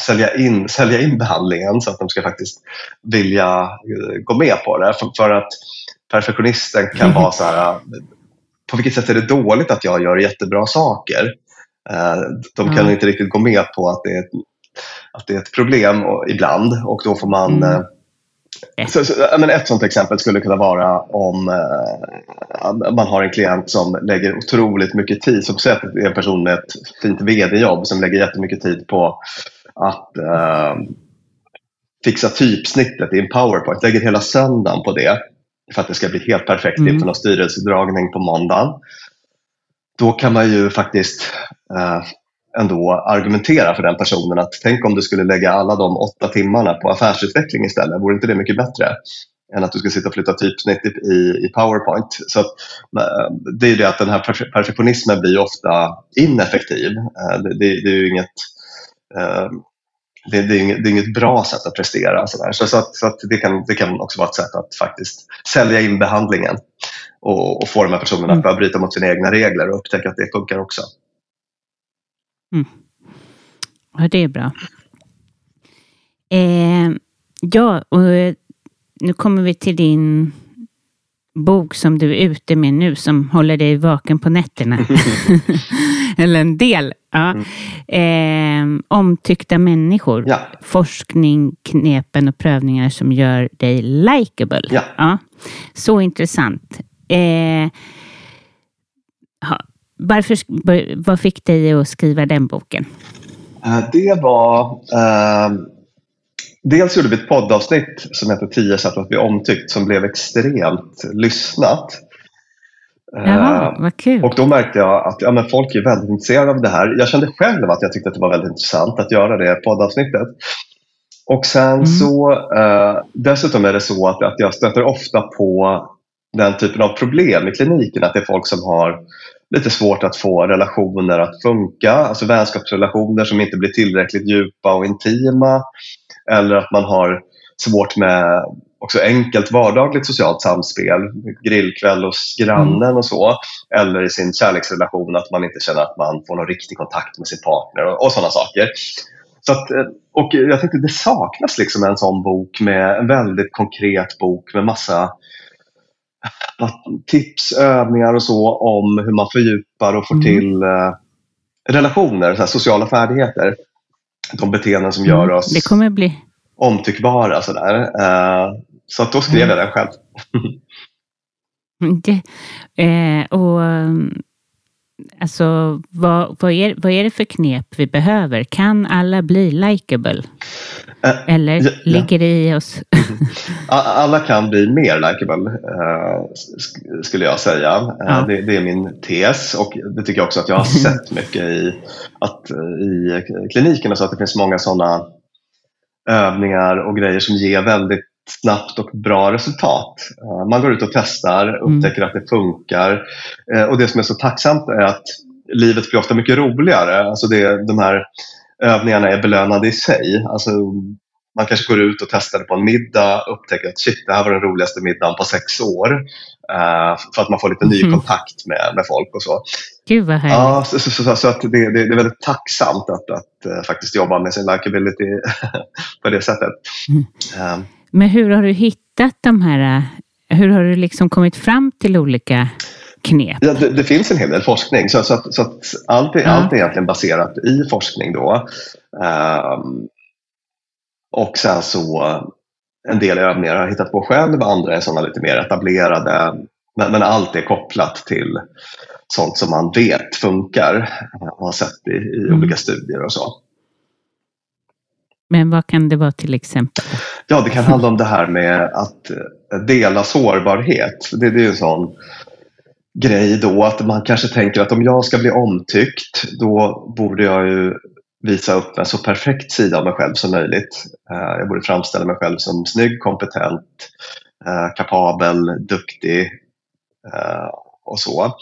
sälja, in, sälja in behandlingen så att de ska faktiskt vilja uh, gå med på det. För, för att perfektionisten kan vara så här, på vilket sätt är det dåligt att jag gör jättebra saker? De kan mm. inte riktigt gå med på att det är att det är ett problem och, ibland och då får man mm så, så, men ett sånt exempel skulle kunna vara om eh, man har en klient som lägger otroligt mycket tid, som det är en person med ett fint vd-jobb som lägger jättemycket tid på att eh, fixa typsnittet i en powerpoint, lägger hela söndagen på det för att det ska bli helt perfekt mm. inför någon styrelsedragning på måndagen. Då kan man ju faktiskt eh, ändå argumentera för den personen att tänk om du skulle lägga alla de åtta timmarna på affärsutveckling istället, vore inte det mycket bättre? än att du ska sitta och flytta typsnitt i, i Powerpoint. Så att, det är ju det att den här perfektionismen blir ofta ineffektiv. Eh, det, det, det är ju inget eh, det, det, är inget, det är inget bra sätt att prestera. Så, så, så, att, så att det, kan, det kan också vara ett sätt att faktiskt sälja in behandlingen och, och få de här personerna att börja bryta mot sina egna regler och upptäcka att det funkar också. Mm. Ja, det är bra. Eh, ja, och eh, nu kommer vi till din bok som du är ute med nu som håller dig vaken på nätterna. Eller en del. Ja. Mm. Eh, omtyckta människor. Ja. Forskning, knepen och prövningar som gör dig likeable. Ja. ja. Så intressant. Eh, varför, vad fick dig att skriva den boken? Eh, det var... Eh, dels gjorde vi ett poddavsnitt som heter 10 sätt att bli omtyckt som blev extremt lyssnat. Jaha, eh, vad kul. Och då märkte jag att ja, men folk är väldigt intresserade av det här. Jag kände själv att jag tyckte att det var väldigt intressant att göra det poddavsnittet. Och sen mm. så eh, dessutom är det så att, att jag stöter ofta på den typen av problem i kliniken. Att det är folk som har lite svårt att få relationer att funka, alltså vänskapsrelationer som inte blir tillräckligt djupa och intima. Eller att man har svårt med också enkelt vardagligt socialt samspel, grillkväll hos grannen och så. Eller i sin kärleksrelation att man inte känner att man får någon riktig kontakt med sin partner och, och sådana saker. Så att, eh, och jag tänkte det saknas liksom en sån bok med en väldigt konkret bok med massa tips, övningar och så om hur man fördjupar och får mm. till eh, relationer, så sociala färdigheter. De beteenden som gör mm. oss det kommer bli... omtyckbara. Så, där. Eh, så att då skrev mm. jag den själv. det, eh, och Alltså, vad, vad, är, vad är det för knep vi behöver? Kan alla bli likeable? Äh, Eller ja, ligger det i oss? alla kan bli mer likeable, uh, skulle jag säga. Uh, det, det, är min tes och det tycker jag också att jag har sett mycket i, att, i kliniken. Så att det finns många sådana övningar och grejer som ger väldigt snabbt och bra resultat. Man går ut och testar, mm. upptäcker mm. att det funkar. Och det som är så tacksamt är att livet blir ofta mycket roligare. Alltså det, de här övningarna är belönande i sig. Alltså, man kanske går ut och testar det på en middag och upptäcker att shit, det här var den roligaste middagen på sex år. Uh, för att man får lite ny mm. kontakt med, med folk och så. Gud vad härligt. Ja, så, så, så, så att det, det, det, är väldigt tacksamt att, att uh, faktiskt jobba med sin likability på det sättet. Mm. Uh, Men hur har du hittat de här, hur har du liksom kommit fram till olika knep? Ja, det, det, finns en hel del forskning så, så, att, så att allt, är, ja. allt är egentligen baserat i forskning då. Um, och sen så en del övningar har jag hittat på själv, andra är sådana lite mer etablerade. Men, men, allt är kopplat till sånt som man vet funkar och har sett i, i mm. olika studier och så. Men vad kan det vara till exempel? Ja, det kan handla om det här med att dela sårbarhet. Det, det är en sån grej då att man kanske tänker att om jag ska bli omtyckt då borde jag ju visa upp en så perfekt sida av mig själv som möjligt. Eh, jag borde framställa mig själv som snygg, kompetent, eh, kapabel, duktig eh, och så.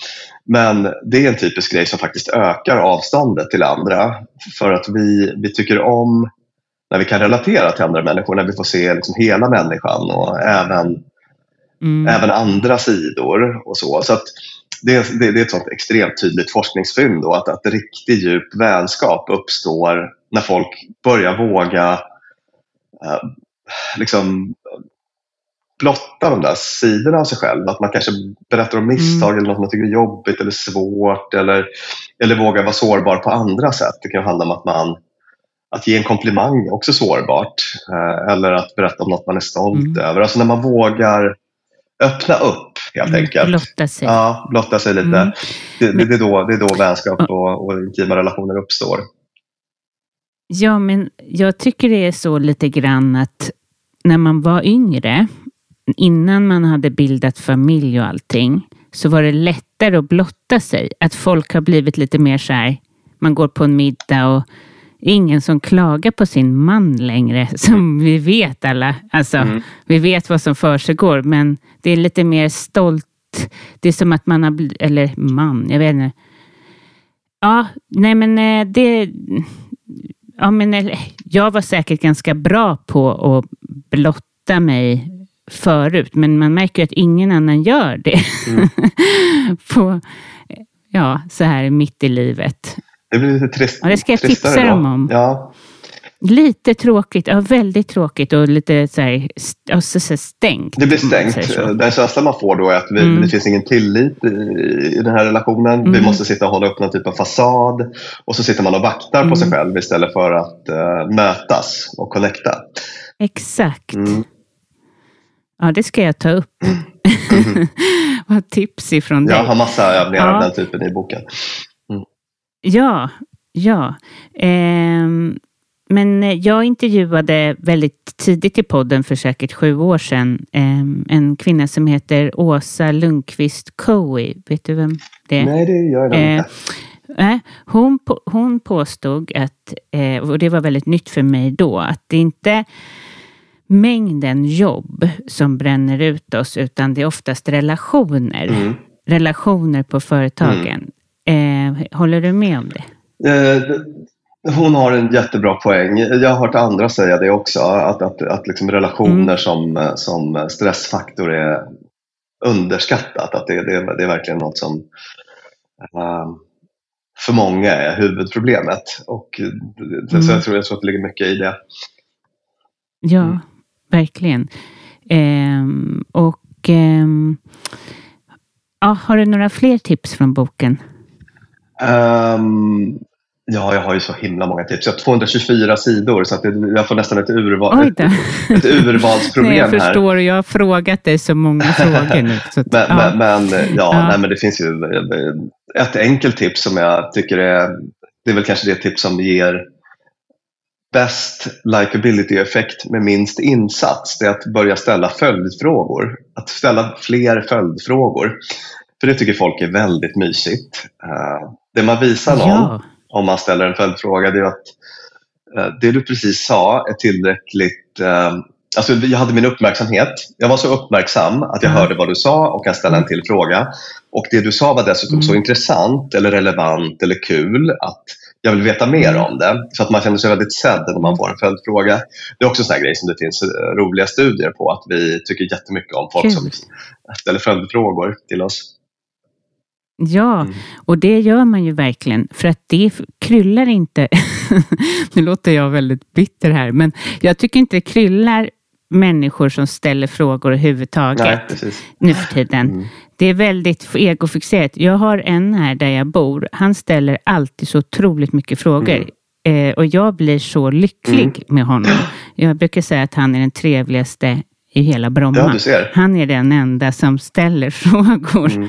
Men det är en typisk grej som faktiskt ökar avståndet till andra för att vi, vi tycker om när vi kan relatera till andra människor, när vi får se liksom hela människan och även mm. även andra sidor och så. så att det, det, det är ett sånt extremt tydligt forskningsfynd då, att, att riktig djup vänskap uppstår när folk börjar våga eh, liksom blotta de där sidorna av sig själv. Att man kanske berättar om misstag mm. eller något man tycker är jobbigt eller svårt eller, eller vågar vara sårbar på andra sätt. Det kan handla om att man att ge en komplimang är också sårbart. Eh, eller att berätta om något man är stolt mm. över. Alltså när man vågar öppna upp helt mm, enkelt. Blotta sig. Ja, blotta sig lite. Mm. Det, det, det, är då, det är då vänskap och, och intima relationer uppstår. Ja, men jag tycker det är så lite grann att när man var yngre, innan man hade bildat familj och allting, så var det lättare att blotta sig. Att folk har blivit lite mer så här, man går på en middag och ingen som klagar på sin man längre, som vi vet alla. Alltså, mm. Vi vet vad som försiggår, men det är lite mer stolt. Det är som att man har blivit, eller man, jag vet inte. Ja, nej men eh, det... Ja, men jag var säkert ganska bra på att blotta mig förut, men man märker att ingen annan gör det. Mm. på, ja, så här mitt i livet. Det blir lite trist, ja, det ska jag tipsa dem om. Ja. Lite tråkigt, ja väldigt tråkigt och lite så här, alltså, så stängt. Det blir stängt. Den känslan man får då är att vi, mm. det finns ingen tillit i, i den här relationen. Mm. Vi måste sitta och hålla upp någon typ av fasad. Och så sitter man och vaktar mm. på sig själv istället för att uh, mötas och connecta. Exakt. Mm. Ja, det ska jag ta upp. Mm. Vad tips ifrån dig. Jag har massa övningar ja. av den typen i boken. Ja, ja. Eh, men jag intervjuade väldigt tidigt i podden för säkert sju år sedan eh, en kvinna som heter Åsa Lundqvist Coey. Vet du vem det är? Nej, det gör jag inte. Eh, hon, hon påstod att, eh, och det var väldigt nytt för mig då, att det inte mängden jobb som bränner ut oss, utan det är oftast relationer. Mm. Relationer på företagen. Mm. Eh, håller du med om det? Eh, hon har en jättebra poäng. Jag har hört andra säga det också, att, att, att liksom relationer mm. som, som stressfaktor är underskattat. Att det, det, det är verkligen något som uh, för många är huvudproblemet. Och, mm. Så jag tror, jag tror att det ligger mycket i det. Ja, mm. verkligen. Eh, och eh, ja, Har du några fler tips från boken? Um, ja, jag har ju så himla många tips. Jag har 224 sidor så att jag får nästan ett, urval, ett, ett urvalsproblem nej, jag förstår, här. jag har frågat dig så många frågor nu. Så att, men, ja. men, ja, ja. Nej, men det finns ju ett enkelt tips som jag tycker är, det är väl kanske det tips som ger bäst likability-effekt med minst insats. Det är att börja ställa följdfrågor. Att ställa fler följdfrågor. För det tycker folk är väldigt mysigt. Uh, det man visar någon ja. om man ställer en följdfråga det är att uh, det du precis sa är tillräckligt uh, Alltså, jag hade min uppmärksamhet. Jag var så uppmärksam att jag mm. hörde vad du sa och kan ställa en till fråga. Och det du sa var dessutom mm. så intressant eller relevant eller kul att jag vill veta mer mm. om det. Så att man känner sig väldigt sedd när man får en följdfråga. Det är också en sån grej som det finns roliga studier på att vi tycker jättemycket om folk kul. som ställer följdfrågor till oss. Ja, mm. och det gör man ju verkligen för att det kryllar inte. nu låter jag väldigt bitter här, men jag tycker inte det kryllar människor som ställer frågor överhuvudtaget Nej, nu för tiden. Mm. Det är väldigt egofixerat. Jag har en här där jag bor. Han ställer alltid så otroligt mycket frågor. Mm. Eh, och jag blir så lycklig mm. med honom. Jag brukar säga att han är den trevligaste i hela Bromma. Ja, Han är den enda som ställer frågor. Mm.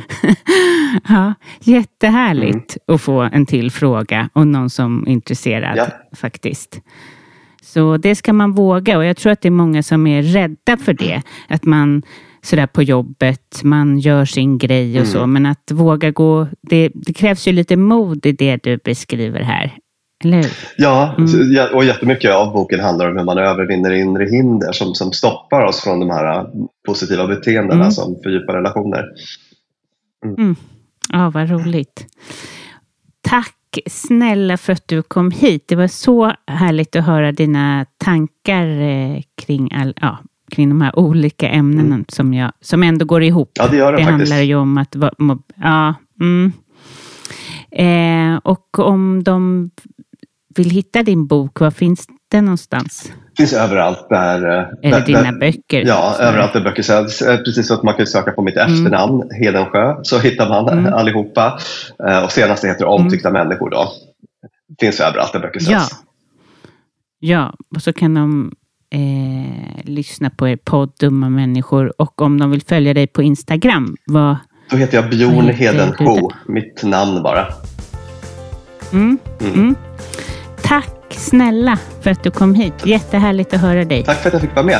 ja, jättehärligt mm. att få en till fråga och någon som är intresserad ja. faktiskt. Så det ska man våga och jag tror att det är många som är rädda för det. Att man sådär på jobbet, man gör sin grej och mm. så, men att våga gå, det, det krävs ju lite mod i det du beskriver här. Eller hur? Ja, mm. och jättemycket av boken handlar om hur man övervinner inre hinder som, som stoppar oss från de här äh, positiva beteendena mm. som fördjupar relationer. Mm. mm. Ja, vad roligt. Tack snälla för att du kom hit. Det var så härligt att höra dina tankar eh, kring, all, ja, kring de här olika ämnena mm. som, jag, som ändå går ihop. Ja, det gör det, det faktiskt. handlar ju om att... Ja, mm. eh, och om de vill hitta din bok, var finns den någonstans? finns överallt där... Eller där, dina där, böcker? Ja, överallt där böcker säljs. Precis så att man kan söka på mitt efternamn, mm. Hedensjö, så hittar man mm. allihopa. Och senaste heter Omtyckta mm. människor då. Finns överallt där böcker säljs. Ja. ja, och så kan de eh, lyssna på er podd Dumma människor och om de vill följa dig på Instagram, vad Då heter jag Bjorn Hedenho, mitt namn bara. Mm. Mm. Tack snälla för att du kom hit. Jättehärligt att höra dig. Tack för att jag fick vara med.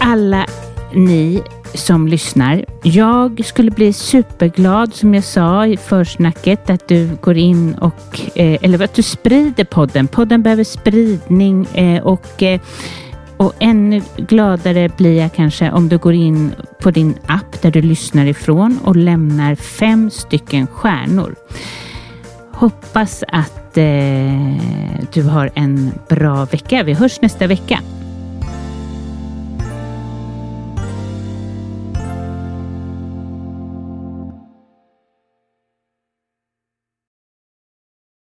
Alla ni som lyssnar. Jag skulle bli superglad som jag sa i försnacket att du går in och eh, eller att du sprider podden. Podden behöver spridning eh, och eh, och ännu gladare blir jag kanske om du går in på din app där du lyssnar ifrån och lämnar fem stycken stjärnor. Hoppas att eh, du har en bra vecka. Vi hörs nästa vecka.